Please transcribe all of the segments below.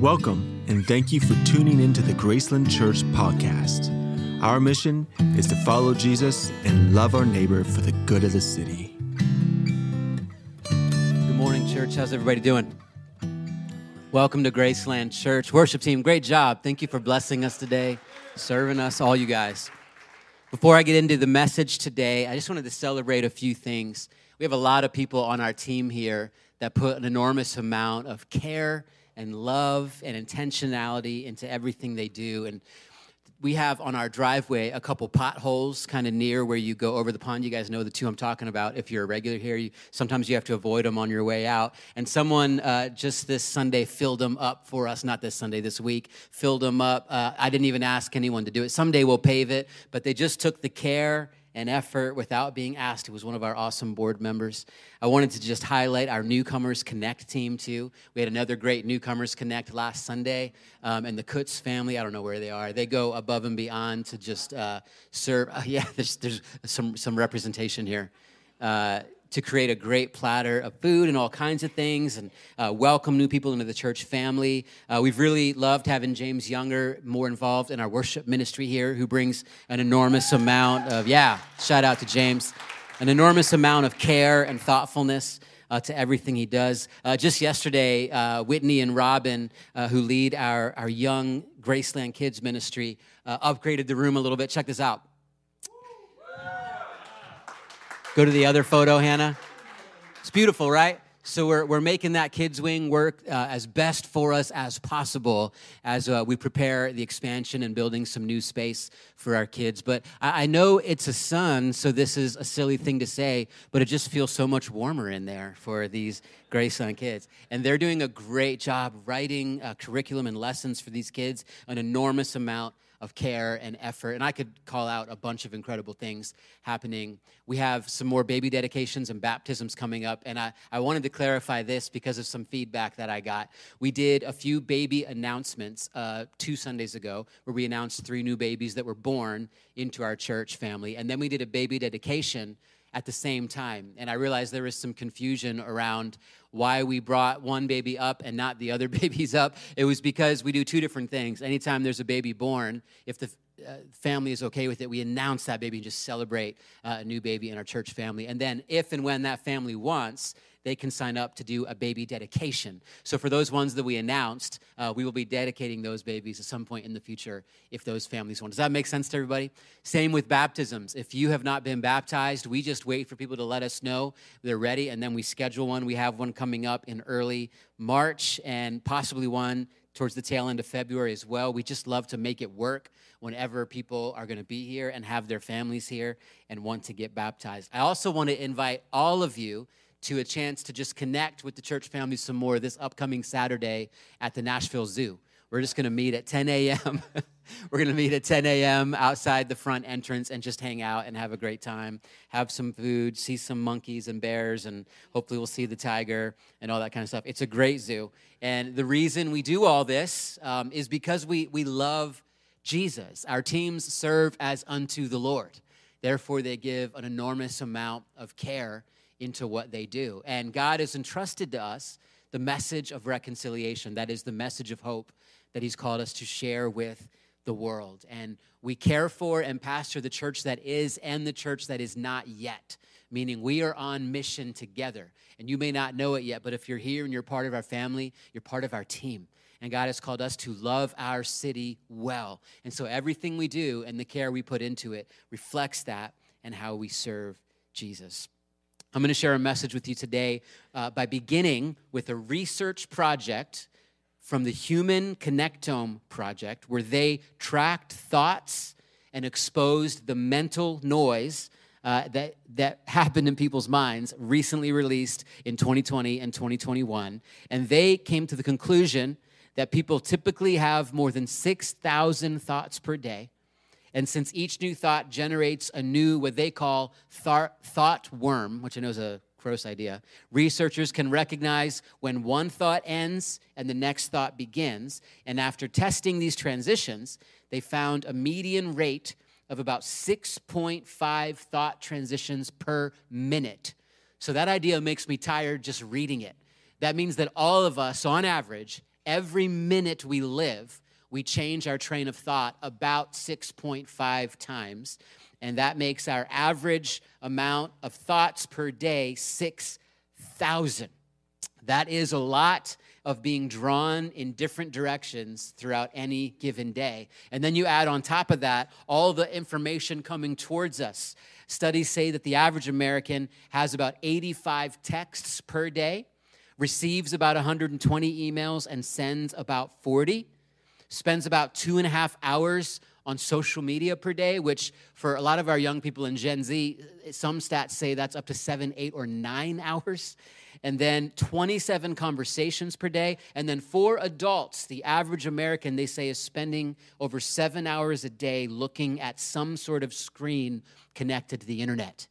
Welcome, and thank you for tuning into the Graceland Church podcast. Our mission is to follow Jesus and love our neighbor for the good of the city. Good morning, church. How's everybody doing? Welcome to Graceland Church. Worship team, great job. Thank you for blessing us today, serving us, all you guys. Before I get into the message today, I just wanted to celebrate a few things. We have a lot of people on our team here that put an enormous amount of care and love and intentionality into everything they do. And we have on our driveway a couple potholes kind of near where you go over the pond. You guys know the two I'm talking about. If you're a regular here, you, sometimes you have to avoid them on your way out. And someone uh, just this Sunday filled them up for us, not this Sunday, this week, filled them up. Uh, I didn't even ask anyone to do it. Someday we'll pave it, but they just took the care and effort without being asked. He was one of our awesome board members. I wanted to just highlight our Newcomers Connect team, too. We had another great Newcomers Connect last Sunday, um, and the Kutz family, I don't know where they are, they go above and beyond to just uh, serve. Uh, yeah, there's, there's some, some representation here. Uh, to create a great platter of food and all kinds of things and uh, welcome new people into the church family. Uh, we've really loved having James Younger more involved in our worship ministry here, who brings an enormous amount of, yeah, shout out to James, an enormous amount of care and thoughtfulness. Uh, to everything he does. Uh, just yesterday, uh, Whitney and Robin, uh, who lead our, our young Graceland Kids ministry, upgraded the room a little bit. Check this out. Go to the other photo, Hannah. It's beautiful, right? So we're, we're making that kids wing work uh, as best for us as possible as uh, we prepare the expansion and building some new space for our kids. But I, I, know it's a sun, so this is a silly thing to say, but it just feels so much warmer in there for these Graceland kids. And they're doing a great job writing uh, curriculum and lessons for these kids, an enormous amount of care and effort. And I could call out a bunch of incredible things happening. We have some more baby dedications and baptisms coming up. And I, I wanted to clarify this because of some feedback that I got. We did a few baby announcements uh, two Sundays ago where we announced three new babies that were born into our church family. And then we did a baby dedication at the same time. And I realized there was some confusion around why we brought one baby up and not the other babies up. It was because we do two different things. Anytime there's a baby born, if the uh, family is okay with it, we announce that baby and just celebrate uh, a new baby in our church family. And then, if and when that family wants, they can sign up to do a baby dedication. So, for those ones that we announced, uh, we will be dedicating those babies at some point in the future if those families want. Does that make sense to everybody? Same with baptisms. If you have not been baptized, we just wait for people to let us know they're ready, and then we schedule one. We have one coming up in early March and possibly one towards the tail end of February as well. We just love to make it work whenever people are going to be here and have their families here and want to get baptized. I also want to invite all of you to a chance to just connect with the church family some more this upcoming Saturday at the Nashville Zoo. We're just going to meet at 10 a.m. We're going to meet at 10 a.m. outside the front entrance and just hang out and have a great time, have some food, see some monkeys and bears, and hopefully we'll see the tiger and all that kind of stuff. It's a great zoo. And the reason we do all this um, is because we, we love Jesus. Our teams serve as unto the Lord. Therefore, they give an enormous amount of care into what they do. And God has entrusted to us the message of reconciliation. That is the message of hope that He's called us to share with the world. And we care for and pastor the church that is and the church that is not yet, meaning we are on mission together. And you may not know it yet, but if you're here and you're part of our family, you're part of our team. And God has called us to love our city well. And so everything we do and the care we put into it reflects that and how we serve Jesus. I'm going to share a message with you today uh, by beginning with a research project from the Human Connectome Project, where they tracked thoughts and exposed the mental noise uh, that, that happened in people's minds, recently released in 2020 and 2021. And they came to the conclusion that people typically have more than 6,000 thoughts per day and since each new thought generates a new, what they call thought worm, which I know is a gross idea, researchers can recognize when one thought ends and the next thought begins. And after testing these transitions, they found a median rate of about 6.5 thought transitions per minute. So that idea makes me tired just reading it. That means that all of us, on average, every minute we live, we change our train of thought about 6.5 times. And that makes our average amount of thoughts per day 6,000. That is a lot of being drawn in different directions throughout any given day. And then you add on top of that all the information coming towards us. Studies say that the average American has about 85 texts per day, receives about 120 emails, and sends about 40, spends about two and a half hours on social media per day, which for a lot of our young people in Gen Z, some stats say that's up to seven, eight, or nine hours and then 27 conversations per day. And then for adults, the average American, they say, is spending over seven hours a day looking at some sort of screen connected to the internet.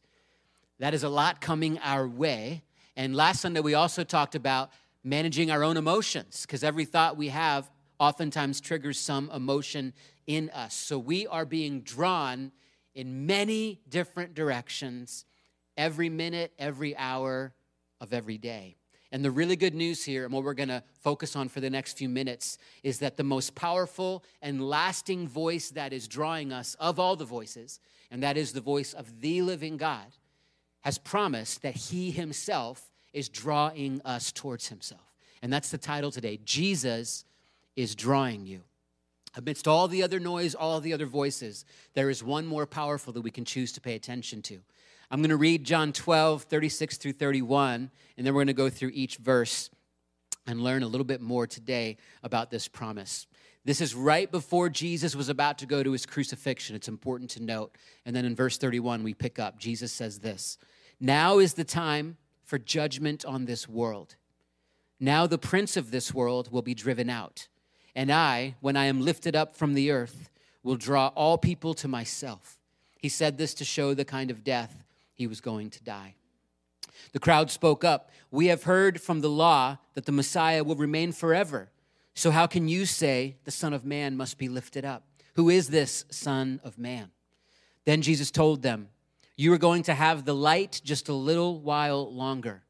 That is a lot coming our way. And last Sunday, we also talked about managing our own emotions, because every thought we have oftentimes triggers some emotion in us. So we are being drawn in many different directions every minute, every hour, of every day. And the really good news here, and what we're to focus on for the next few minutes, is that the most powerful and lasting voice that is drawing us of all the voices, and that is the voice of the living God, has promised that he himself is drawing us towards himself. And that's the title today Jesus is drawing you. Amidst all the other noise, all the other voices, there is one more powerful that we can choose to pay attention to. I'm going to read John 12, 36 through 31, and then we're going to go through each verse and learn a little bit more today about this promise. This is right before Jesus was about to go to his crucifixion. It's important to note. And then in verse 31, we pick up. Jesus says this Now is the time for judgment on this world. Now the prince of this world will be driven out. And I, when I am lifted up from the earth, will draw all people to myself. He said this to show the kind of death he was going to die. The crowd spoke up. We have heard from the law that the Messiah will remain forever. So how can you say the Son of Man must be lifted up? Who is this Son of Man? Then Jesus told them, You are going to have the light just a little while longer.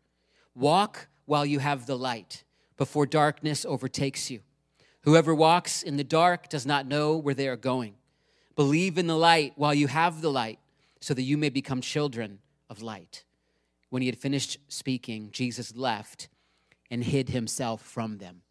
Walk while you have the light before darkness overtakes you. Whoever walks in the dark does not know where they are going. Believe in the light while you have the light so that you may become children of light. When he had finished speaking, Jesus left and hid himself from them.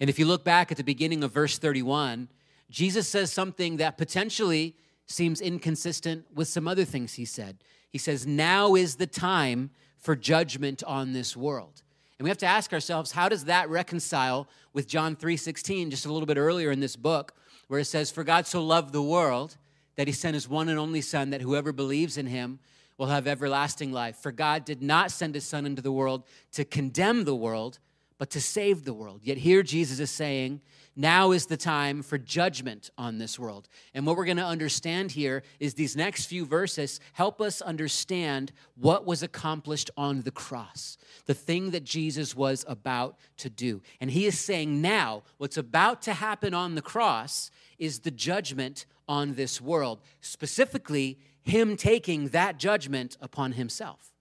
And if you look back at the beginning of verse 31, Jesus says something that potentially seems inconsistent with some other things he said. He says, Now is the time for judgment on this world. And we have to ask ourselves, how does that reconcile with John 3:16, just a little bit earlier in this book, where it says, For God so loved the world that he sent his one and only Son, that whoever believes in him will have everlasting life. For God did not send his Son into the world to condemn the world, but to save the world. Yet here Jesus is saying, now is the time for judgment on this world. And what we're going to understand here is these next few verses help us understand what was accomplished on the cross, the thing that Jesus was about to do. And he is saying now, what's about to happen on the cross is the judgment on this world, specifically, Him taking that judgment upon Himself.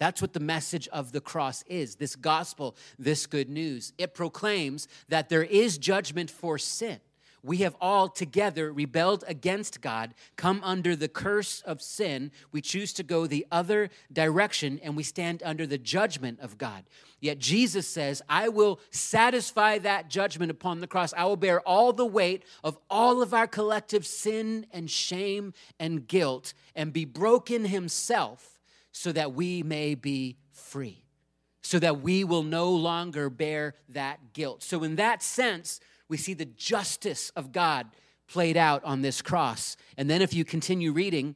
That's what the message of the cross is this gospel, this good news. It proclaims that there is judgment for sin we have all together rebelled against God, come under the curse of sin. We choose to go the other direction and we stand under the judgment of God. Yet Jesus says, I will satisfy that judgment upon the cross. I will bear all the weight of all of our collective sin and shame and guilt and be broken himself so that we may be free, so that we will no longer bear that guilt. So, in that sense, we see the justice of God played out on this cross. And then if you continue reading,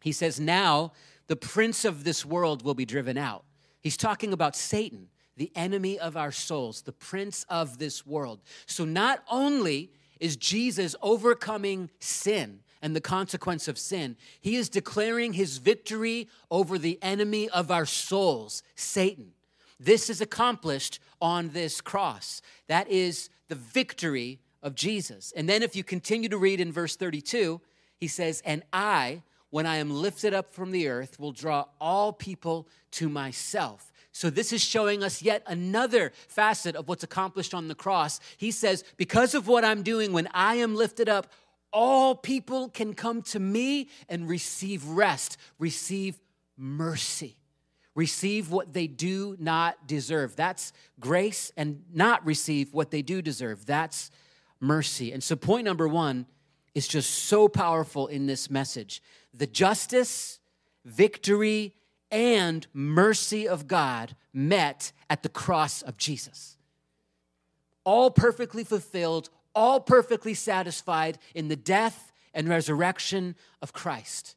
he says, Now the prince of this world will be driven out. He's talking about Satan, the enemy of our souls, the prince of this world. So not only is Jesus overcoming sin and the consequence of sin, he is declaring his victory over the enemy of our souls, Satan. This is accomplished on this cross. That is the victory of Jesus. And then if you continue to read in verse 32, he says, And I when I am lifted up from the earth, will draw all people to myself. So, this is showing us yet another facet of what's accomplished on the cross. He says, Because of what I'm doing, when I am lifted up, all people can come to me and receive rest, receive mercy, receive what they do not deserve. That's grace, and not receive what they do deserve. That's mercy. And so, point number one is just so powerful in this message the justice, victory, and mercy of God met at the cross of Jesus. All perfectly fulfilled, all perfectly satisfied in the death and resurrection of Christ.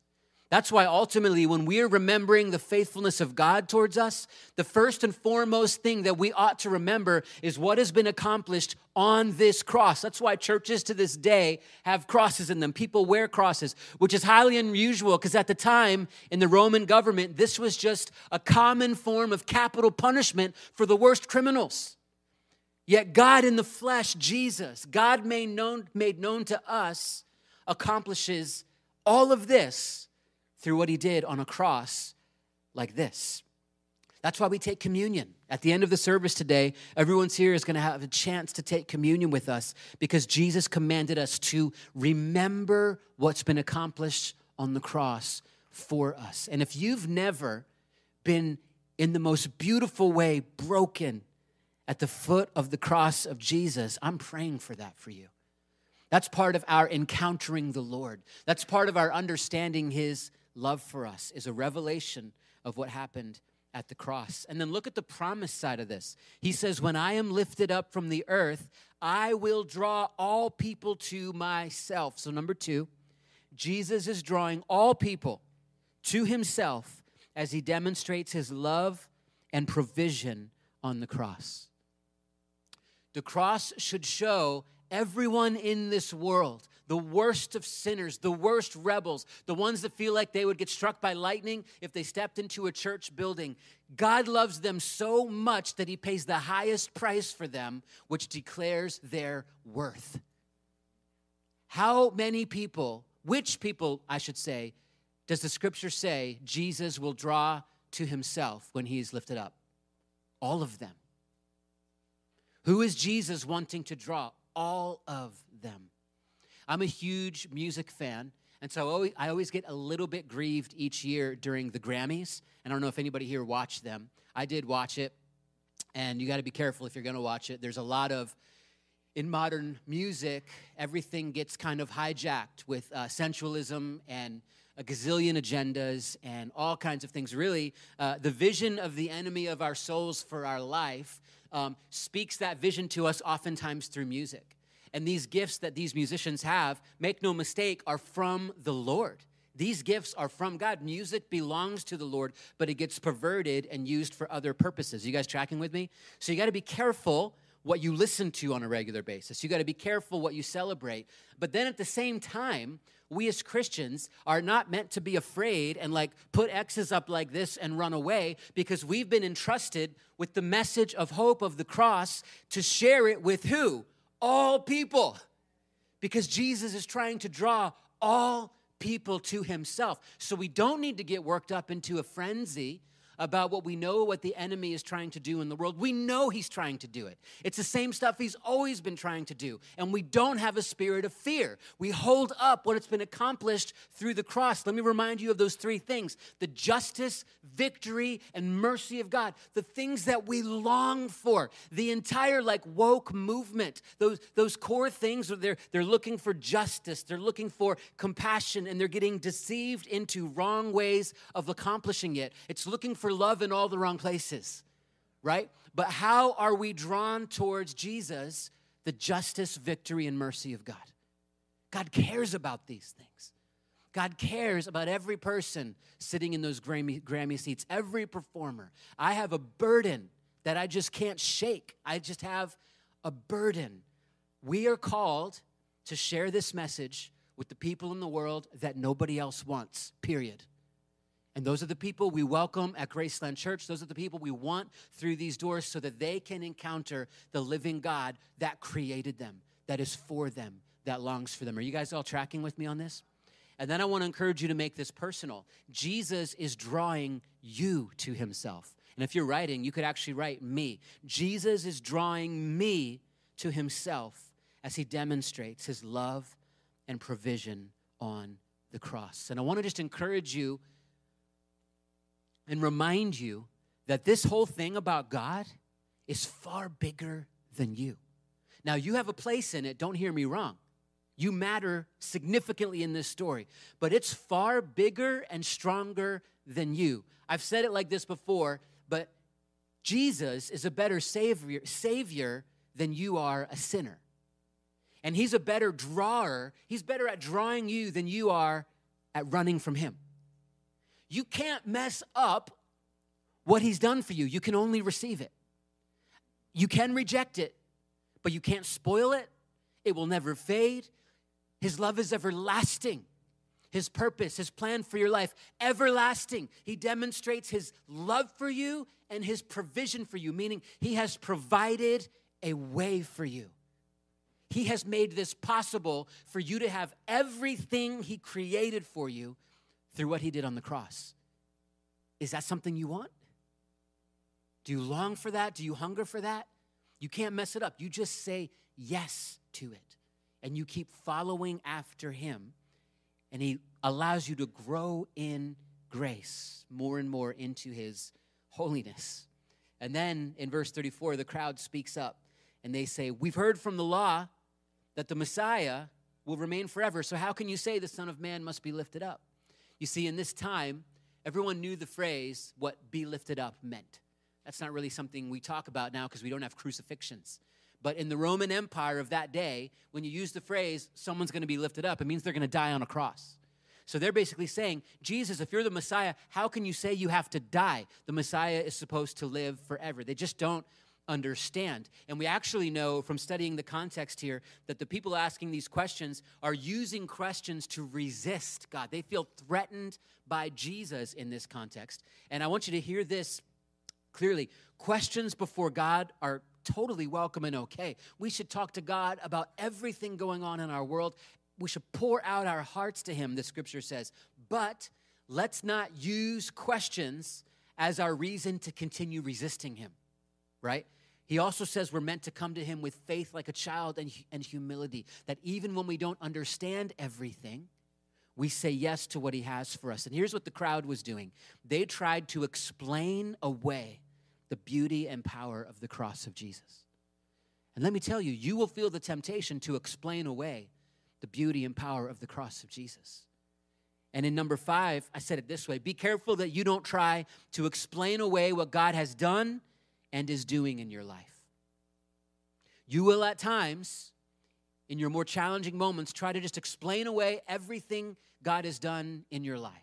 That's why ultimately, when we're remembering the faithfulness of God towards us, the first and foremost thing that we ought to remember is what has been accomplished on this cross. That's why churches to this day have crosses in them. People wear crosses, which is highly unusual because at the time in the Roman government, this was just a common form of capital punishment for the worst criminals. Yet God in the flesh, Jesus, God made known, made known to us, accomplishes all of this through what he did on a cross like this. That's why we take communion. At the end of the service today, everyone's here is going to have a chance to take communion with us because Jesus commanded us to remember what's been accomplished on the cross for us. And if you've never been in the most beautiful way broken at the foot of the cross of Jesus, I'm praying for that for you. That's part of our encountering the Lord. That's part of our understanding his love for us is a revelation of what happened at the cross. And then look at the promise side of this. He says, When I am lifted up from the earth, I will draw all people to myself. So, number two, Jesus is drawing all people to himself as he demonstrates his love and provision on the cross. The cross should show everyone in this world the worst of sinners, the worst rebels, the ones that feel like they would get struck by lightning if they stepped into a church building. God loves them so much that he pays the highest price for them, which declares their worth. How many people, which people, I should say, does the scripture say Jesus will draw to himself when he is lifted up? All of them. Who is Jesus wanting to draw? All of them. I'm a huge music fan. And so I always, get a little bit grieved each year during the Grammys. And I don't know if anybody here watched them. I did watch it. And you got to be careful if you're going to watch it. There's a lot of, in modern music, everything gets kind of hijacked with uh, sensualism and a gazillion agendas and all kinds of things. Really, uh, the vision of the enemy of our souls for our life um, speaks that vision to us oftentimes through music. And these gifts that these musicians have, make no mistake, are from the Lord. These gifts are from God. Music belongs to the Lord, but it gets perverted and used for other purposes. You guys tracking with me? So you got to be careful what you listen to on a regular basis. You got to be careful what you celebrate. But then at the same time, we as Christians are not meant to be afraid and like put X's up like this and run away because we've been entrusted with the message of hope of the cross to share it with who? all people because Jesus is trying to draw all people to himself. So we don't need to get worked up into a frenzy about what we know what the enemy is trying to do in the world. We know he's trying to do it. It's the same stuff he's always been trying to do. And we don't have a spirit of fear. We hold up what it's been accomplished through the cross. Let me remind you of those three things the justice, victory, and mercy of God, the things that we long for. The entire like woke movement, those, those core things, they're, they're looking for justice, they're looking for compassion, and they're getting deceived into wrong ways of accomplishing it. It's looking for for love in all the wrong places, right? But how are we drawn towards Jesus, the justice, victory, and mercy of God? God cares about these things. God cares about every person sitting in those Grammy, Grammy seats, every performer. I have a burden that I just can't shake. I just have a burden. We are called to share this message with the people in the world that nobody else wants, period. And those are the people we welcome at Graceland Church. Those are the people we want through these doors so that they can encounter the living God that created them, that is for them, that longs for them. Are you guys all tracking with me on this? And then I want to encourage you to make this personal. Jesus is drawing you to himself. And if you're writing, you could actually write me. Jesus is drawing me to himself as he demonstrates his love and provision on the cross. And I want to just encourage you and remind you that this whole thing about God is far bigger than you. Now, you have a place in it, don't hear me wrong. You matter significantly in this story, but it's far bigger and stronger than you. I've said it like this before, but Jesus is a better savior, savior than you are a sinner. And he's a better drawer. He's better at drawing you than you are at running from him. You can't mess up what he's done for you. You can only receive it. You can reject it, but you can't spoil it. It will never fade. His love is everlasting. His purpose, his plan for your life, everlasting. He demonstrates his love for you and his provision for you, meaning he has provided a way for you. He has made this possible for you to have everything he created for you through what he did on the cross. Is that something you want? Do you long for that? Do you hunger for that? You can't mess it up. You just say yes to it. And you keep following after him. And he allows you to grow in grace more and more into his holiness. And then in verse 34, the crowd speaks up and they say, We've heard from the law that the Messiah will remain forever. So how can you say the Son of Man must be lifted up? You see, in this time, everyone knew the phrase, what be lifted up meant. That's not really something we talk about now because we don't have crucifixions. But in the Roman Empire of that day, when you use the phrase, someone's going to be lifted up, it means they're going to die on a cross. So they're basically saying, Jesus, if you're the Messiah, how can you say you have to die? The Messiah is supposed to live forever. They just don't understand. And we actually know from studying the context here that the people asking these questions are using questions to resist God. They feel threatened by Jesus in this context. And I want you to hear this clearly. Questions before God are totally welcome and okay. We should talk to God about everything going on in our world. We should pour out our hearts to Him, the scripture says. But let's not use questions as our reason to continue resisting Him, right? He also says we're meant to come to him with faith like a child and, and humility, that even when we don't understand everything, we say yes to what he has for us. And here's what the crowd was doing they tried to explain away the beauty and power of the cross of Jesus. And let me tell you, you will feel the temptation to explain away the beauty and power of the cross of Jesus. And in number five, I said it this way be careful that you don't try to explain away what God has done and is doing in your life. You will at times, in your more challenging moments, try to just explain away everything God has done in your life.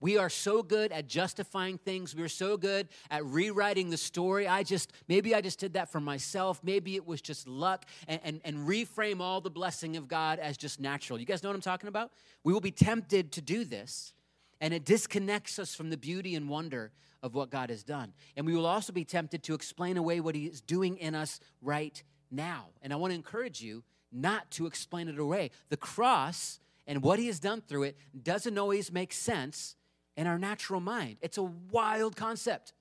We are so good at justifying things. We're so good at rewriting the story. I just, maybe I just did that for myself. Maybe it was just luck and, and, and reframe all the blessing of God as just natural. You guys know what I'm talking about? We will be tempted to do this, and it disconnects us from the beauty and wonder of what God has done. And we will also be tempted to explain away what He is doing in us right now. And I want to encourage you not to explain it away. The cross and what He has done through it doesn't always make sense in our natural mind. It's a wild concept.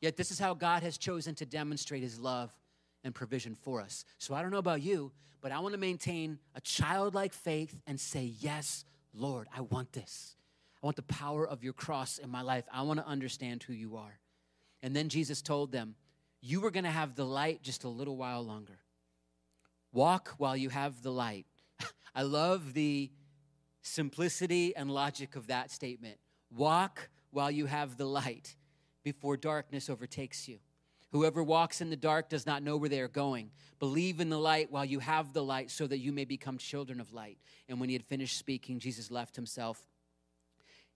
Yet, this is how God has chosen to demonstrate His love and provision for us. So, I don't know about you, but I want to maintain a childlike faith and say, Yes, Lord, I want this. I want the power of your cross in my life. I want to understand who you are. And then Jesus told them, You were going to have the light just a little while longer. Walk while you have the light. I love the simplicity and logic of that statement. Walk while you have the light before darkness overtakes you. Whoever walks in the dark does not know where they are going. Believe in the light while you have the light so that you may become children of light. And when he had finished speaking, Jesus left himself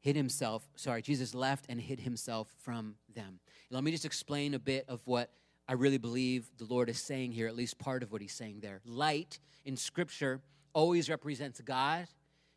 hid himself, sorry, Jesus left and hid himself from them. Let me just explain a bit of what I really believe the Lord is saying here, at least part of what he's saying there. Light in Scripture always represents God,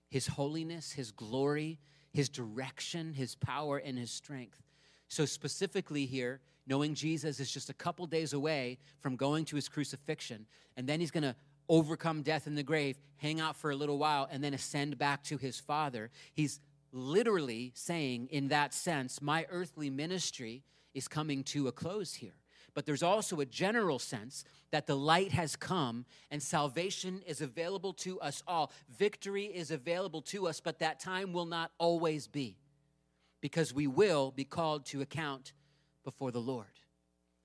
his holiness, his glory, his direction, his power, and his strength. So, specifically here, knowing Jesus is just a couple days away from going to his crucifixion, and then he's going to overcome death in the grave, hang out for a little while, and then ascend back to his Father. He's literally saying, in that sense, my earthly ministry is coming to a close here. But there's also a general sense that the light has come and salvation is available to us all. Victory is available to us, but that time will not always be because we will be called to account before the Lord.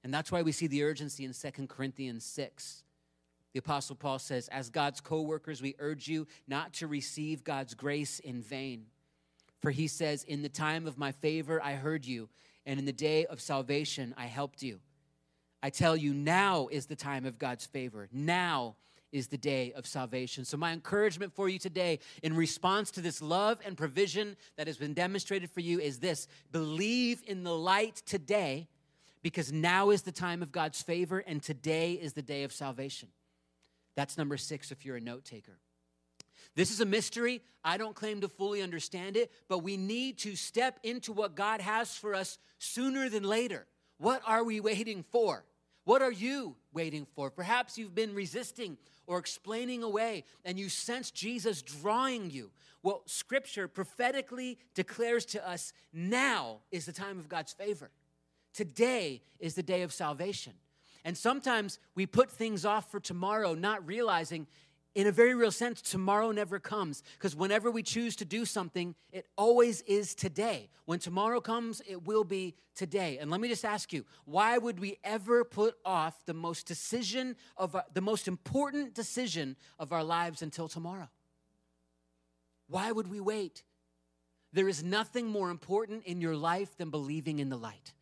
And that's why we see the urgency in 2 Corinthians 6. The Apostle Paul says, As God's co workers, we urge you not to receive God's grace in vain. For he says, In the time of my favor, I heard you, and in the day of salvation, I helped you. I tell you, now is the time of God's favor. Now is the day of salvation. So, my encouragement for you today, in response to this love and provision that has been demonstrated for you, is this believe in the light today, because now is the time of God's favor, and today is the day of salvation. That's number six if you're a note taker. This is a mystery. I don't claim to fully understand it, but we need to step into what God has for us sooner than later. What are we waiting for? What are you waiting for? Perhaps you've been resisting or explaining away and you sense Jesus drawing you. Well, scripture prophetically declares to us now is the time of God's favor. Today is the day of salvation. And sometimes we put things off for tomorrow, not realizing in a very real sense, tomorrow never comes because whenever we choose to do something, it always is today. When tomorrow comes, it will be today. And let me just ask you, why would we ever put off the most decision of our, the most important decision of our lives until tomorrow? Why would we wait? There is nothing more important in your life than believing in the light,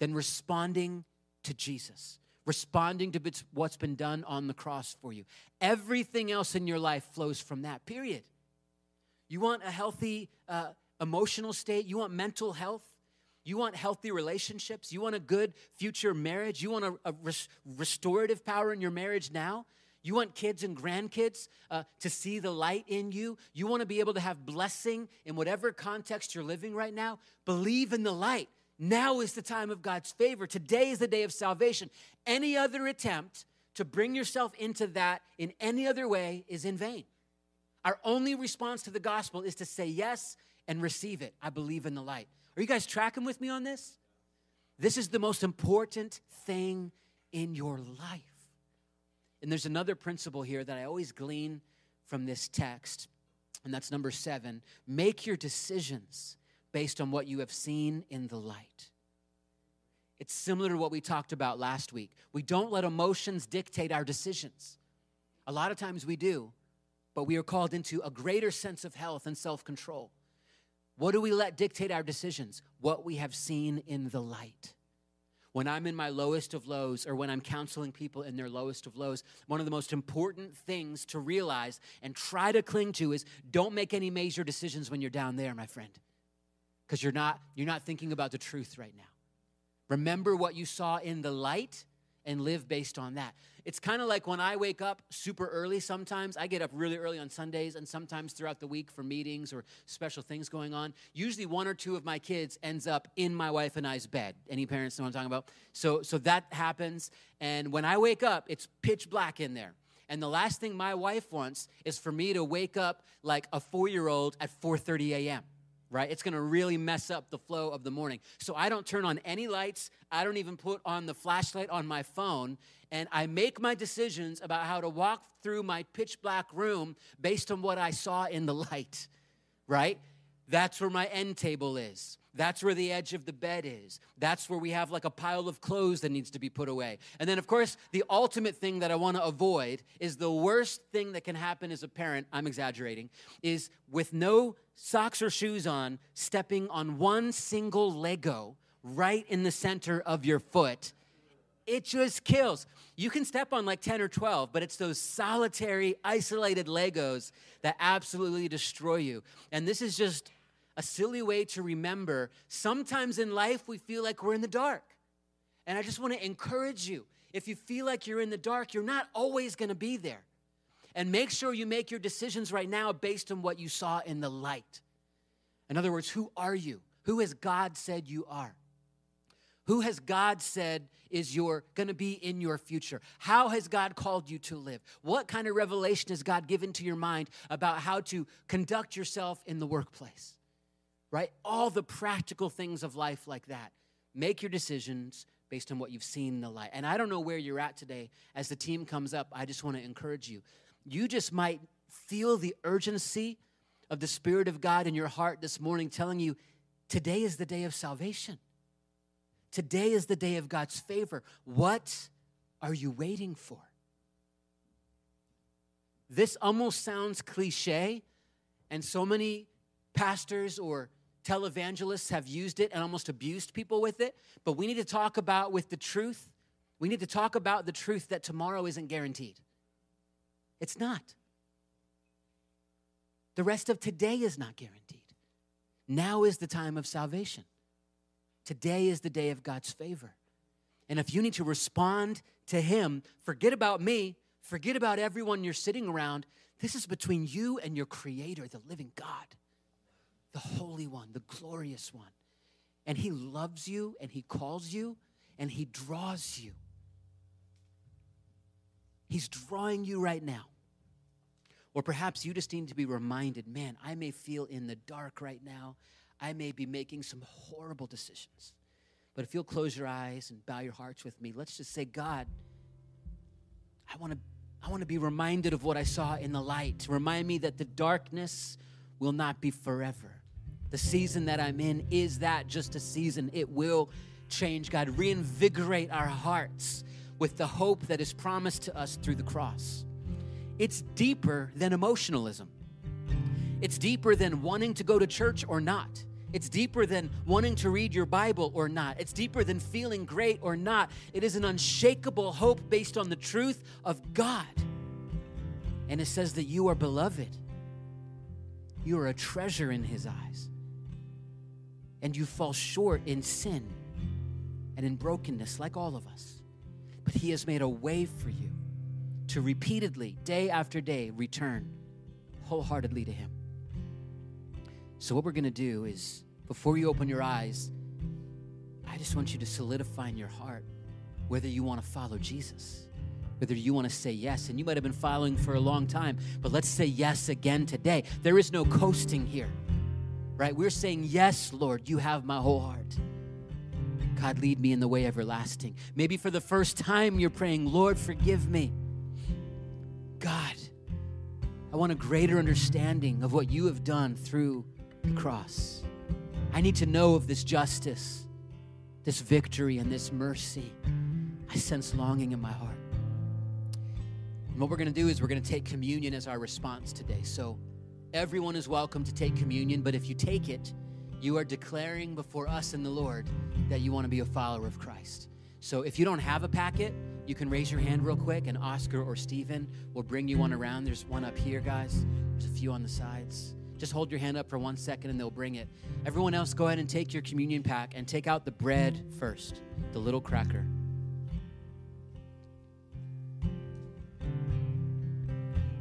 than responding to Jesus responding to what's been done on the cross for you. Everything else in your life flows from that, period. You want a healthy uh, emotional state, you want mental health. You want healthy relationships. You want a good future marriage. You want a, a res- restorative power in your marriage now. You want kids and grandkids uh, to see the light in you. You want to be able to have blessing in whatever context you're living right now. Believe in the light. Now is the time of God's favor. Today is the day of salvation. Any other attempt to bring yourself into that in any other way is in vain. Our only response to the gospel is to say yes and receive it. I believe in the light. Are you guys tracking with me on this? This is the most important thing in your life. And there's another principle here that I always glean from this text, and that's number seven make your decisions based on what you have seen in the light. It's similar to what we talked about last week. We don't let emotions dictate our decisions. A lot of times we do, but we are called into a greater sense of health and self control. What do we let dictate our decisions? What we have seen in the light. When I'm in my lowest of lows, or when I'm counseling people in their lowest of lows, one of the most important things to realize and try to cling to is don't make any major decisions when you're down there, my friend because you're not you're not thinking about the truth right now. Remember what you saw in the light and live based on that. It's kind of like when i wake up super early sometimes i get up really early on sundays and sometimes throughout the week for meetings or special things going on. Usually one or two of my kids ends up in my wife and i's bed. Any parents know what i'm talking about? So so that happens. And when i wake up it's pitch black in there. And the last thing my wife wants is for me to wake up like a four year old at 4.30 a.m right? It's gonna really mess up the flow of the morning. So I don't turn on any lights. I don't even put on the flashlight on my phone. And I make my decisions about how to walk through my pitch black room based on what I saw in the light, right? That's where my end table is. That's where the edge of the bed is. That's where we have like a pile of clothes that needs to be put away. And then, of course, the ultimate thing that I want to avoid is the worst thing that can happen as a parent, I'm exaggerating, is with no socks or shoes on, stepping on one single Lego right in the center of your foot. It just kills. You can step on like 10 or 12, but it's those solitary, isolated Legos that absolutely destroy you. And this is just a silly way to remember sometimes in life we feel like we're in the dark. And I just want to encourage you if you feel like you're in the dark, you're not always going to be there. And make sure you make your decisions right now based on what you saw in the light. In other words, who are you? Who has God said you are? Who has God said is your going to be in your future? How has God called you to live? What kind of revelation has God given to your mind about how to conduct yourself in the workplace? Right? All the practical things of life like that. Make your decisions based on what you've seen in the light. And I don't know where you're at today. As the team comes up, I just want to encourage you. You just might feel the urgency of the Spirit of God in your heart this morning telling you today is the day of salvation. Today is the day of God's favor. What are you waiting for? This almost sounds cliche, and so many pastors or televangelists have used it and almost abused people with it. But we need to talk about with the truth. We need to talk about the truth that tomorrow isn't guaranteed. It's not. The rest of today is not guaranteed. Now is the time of salvation. Today is the day of God's favor. And if you need to respond to Him, forget about me, forget about everyone you're sitting around. This is between you and your Creator, the living God, the Holy One, the glorious One. And He loves you and He calls you and He draws you. He's drawing you right now. Or perhaps you just need to be reminded man, I may feel in the dark right now. I may be making some horrible decisions. But if you'll close your eyes and bow your hearts with me, let's just say, God, I want to I want to be reminded of what I saw in the light. Remind me that the darkness will not be forever. The season that I'm in is that just a season. It will change. God, reinvigorate our hearts with the hope that is promised to us through the cross. It's deeper than emotionalism. It's deeper than wanting to go to church or not. It's deeper than wanting to read your Bible or not. It's deeper than feeling great or not. It is an unshakable hope based on the truth of God. And it says that you are beloved. You are a treasure in His eyes. And you fall short in sin and in brokenness, like all of us. But He has made a way for you to repeatedly, day after day, return wholeheartedly to Him. So, what we're going to do is, before you open your eyes, I just want you to solidify in your heart whether you want to follow Jesus, whether you want to say yes. And you might have been following for a long time, but let's say yes again today. There is no coasting here, right? We're saying, Yes, Lord, you have my whole heart. God, lead me in the way everlasting. Maybe for the first time you're praying, Lord, forgive me. God, I want a greater understanding of what you have done through the cross. I need to know of this justice, this victory, and this mercy. I sense longing in my heart. And what we're going to do is we're going to take communion as our response today. So everyone is welcome to take communion, but if you take it, you are declaring before us and the Lord that you want to be a follower of Christ. So if you don't have a packet, you can raise your hand real quick, and Oscar or Stephen will bring you one around. There's one up here, guys. There's a few on the sides. Just hold your hand up for one second and they'll bring it. Everyone else, go ahead and take your communion pack and take out the bread first, the little cracker.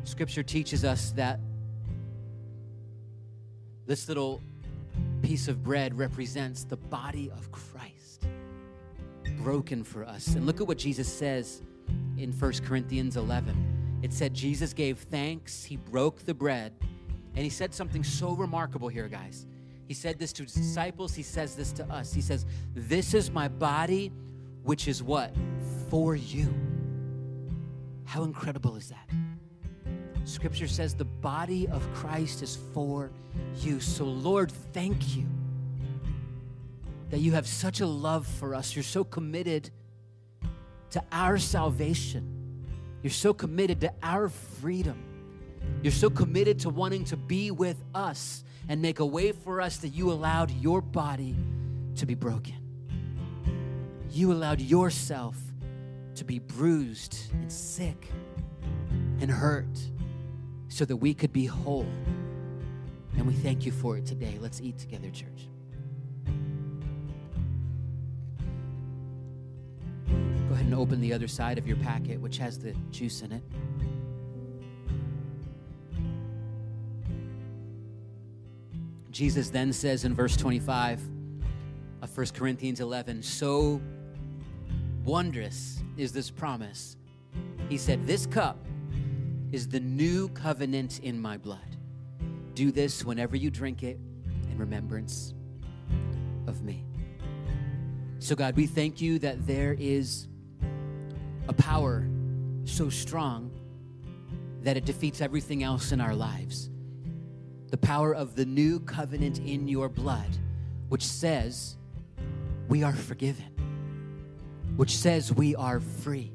Scripture teaches us that this little piece of bread represents the body of Christ, broken for us. And look at what Jesus says in 1 Corinthians 11. It said, Jesus gave thanks, he broke the bread, and he said something so remarkable here, guys. He said this to his disciples, he says this to us. He says, This is my body, which is what? For you. How incredible is that? Scripture says the body of Christ is for you. So, Lord, thank you that you have such a love for us. You're so committed to our salvation, you're so committed to our freedom. You're so committed to wanting to be with us and make a way for us that you allowed your body to be broken. You allowed yourself to be bruised and sick and hurt so that we could be whole. And we thank you for it today. Let's eat together, church. Go ahead and open the other side of your packet, which has the juice in it. Jesus then says in verse 25, of 1 Corinthians 11, so wondrous is this promise. He said, This cup is the new covenant in my blood. Do this whenever you drink it in remembrance of me. So, God, we thank you that there is a power so strong that it defeats everything else in our lives. The power of the new covenant in your blood, which says we are forgiven, which says we are free,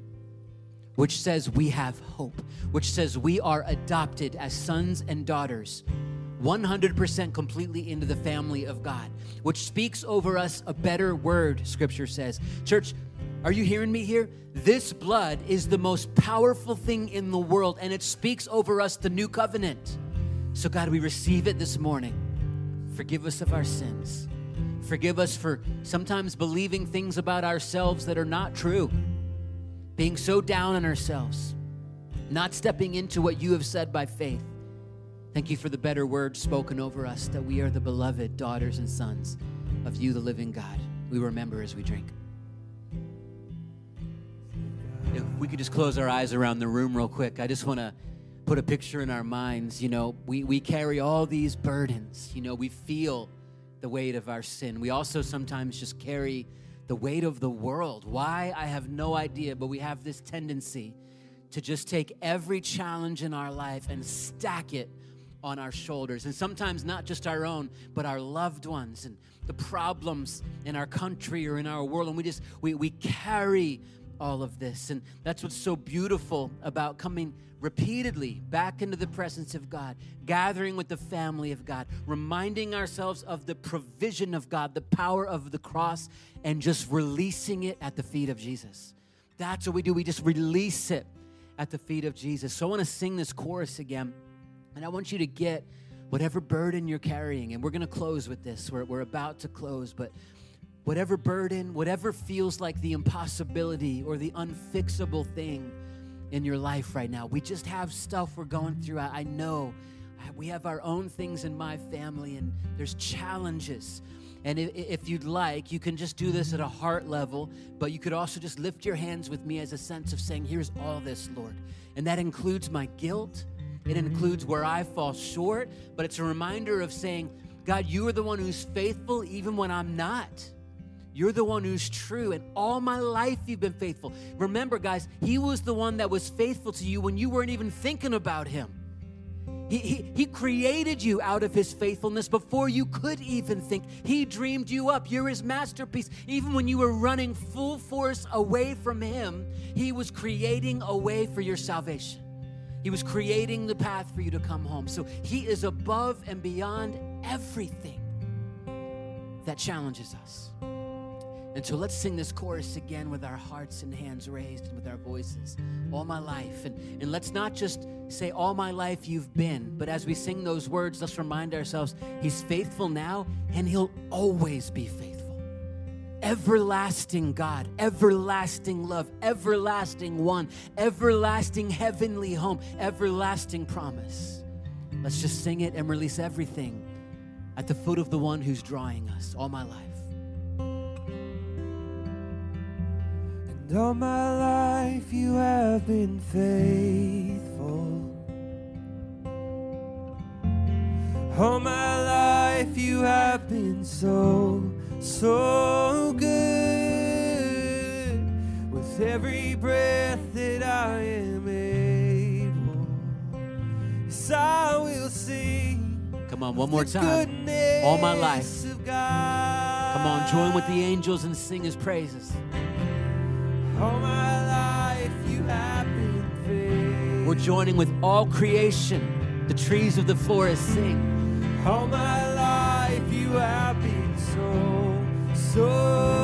which says we have hope, which says we are adopted as sons and daughters 100% completely into the family of God, which speaks over us a better word, scripture says. Church, are you hearing me here? This blood is the most powerful thing in the world, and it speaks over us the new covenant. So, God, we receive it this morning. Forgive us of our sins. Forgive us for sometimes believing things about ourselves that are not true, being so down on ourselves, not stepping into what you have said by faith. Thank you for the better word spoken over us that we are the beloved daughters and sons of you, the living God. We remember as we drink. If we could just close our eyes around the room real quick, I just want to put a picture in our minds. You know, we, we carry all these burdens. You know, we feel the weight of our sin. We also sometimes just carry the weight of the world. Why? I have no idea, but we have this tendency to just take every challenge in our life and stack it on our shoulders. And sometimes not just our own, but our loved ones and the problems in our country or in our world. And we just, we, we carry all of this. And that's what's so beautiful about coming repeatedly back into the presence of God, gathering with the family of God, reminding ourselves of the provision of God, the power of the cross, and just releasing it at the feet of Jesus. That's what we do. We just release it at the feet of Jesus. So I want to sing this chorus again. And I want you to get whatever burden you're carrying. And we're going to close with this. We're, we're about to close, but whatever burden, whatever feels like the impossibility or the unfixable thing in your life right now, we just have stuff we're going through. I, I know we have our own things in my family, and there's challenges. And if you'd like, you can just do this at a heart level, but you could also just lift your hands with me as a sense of saying, Here's all this, Lord. And that includes my guilt. It includes where I fall short, but it's a reminder of saying, God, you are the one who's faithful even when I'm not. You're the one who's true, and all my life you've been faithful. Remember, guys, He was the one that was faithful to you when you weren't even thinking about Him. He, he, he created you out of His faithfulness before you could even think. He dreamed you up. You're His masterpiece. Even when you were running full force away from Him, He was creating a way for your salvation. He was creating the path for you to come home. So He is above and beyond everything that challenges us. And so let's sing this chorus again with our hearts and hands raised and with our voices. All my life. And, and let's not just say, All my life you've been, but as we sing those words, let's remind ourselves He's faithful now and He'll always be faithful everlasting God, everlasting love, everlasting one, everlasting heavenly home, everlasting promise. Let's just sing it and release everything at the foot of the one who's drawing us all my life. And all my life you have been faithful. All my life you have been so so good with every breath that I am able. Yes, I will sing. Come on, one more time. All my life. Come on, join with the angels and sing his praises. We're joining with all creation. The trees of the forest sing. All my life you have been so so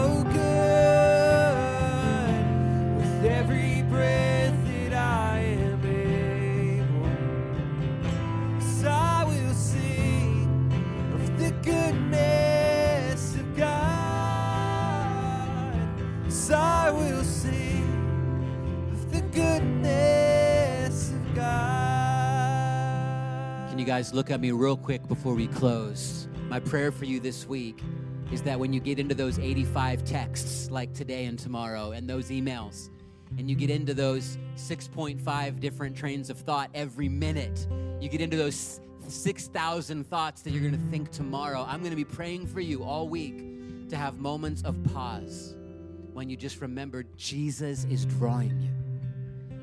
you guys look at me real quick before we close? My prayer for you this week is that when you get into those 85 texts like today and tomorrow and those emails, and you get into those 6.5 different trains of thought every minute, you get into those 6,000 thoughts that you're going to think tomorrow. I'm going to be praying for you all week to have moments of pause when you just remember Jesus is drawing you.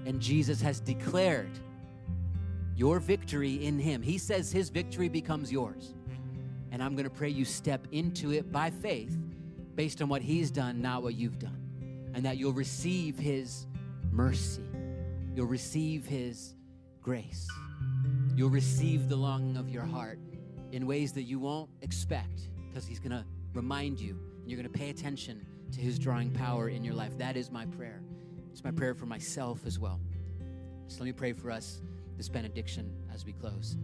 And Jesus has declared your victory in Him. He says His victory becomes yours. And I'm going to pray you step into it by faith based on what He's done, not what you've done. And that you'll receive His mercy, you'll receive His grace, you'll receive the longing of your heart in ways that you won't expect because He's going to remind you and you're going to pay attention to His drawing power in your life. That is my prayer. It's my prayer for myself as well. So let me pray for us this benediction as we close.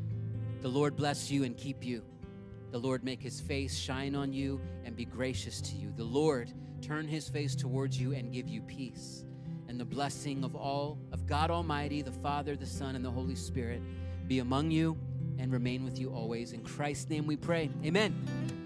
The Lord bless you and keep you. The Lord make his face shine on you and be gracious to you. The Lord turn his face towards you and give you peace. And the blessing of all of God Almighty, the Father, the Son, and the Holy Spirit be among you and remain with you always. In Christ's name we pray. Amen.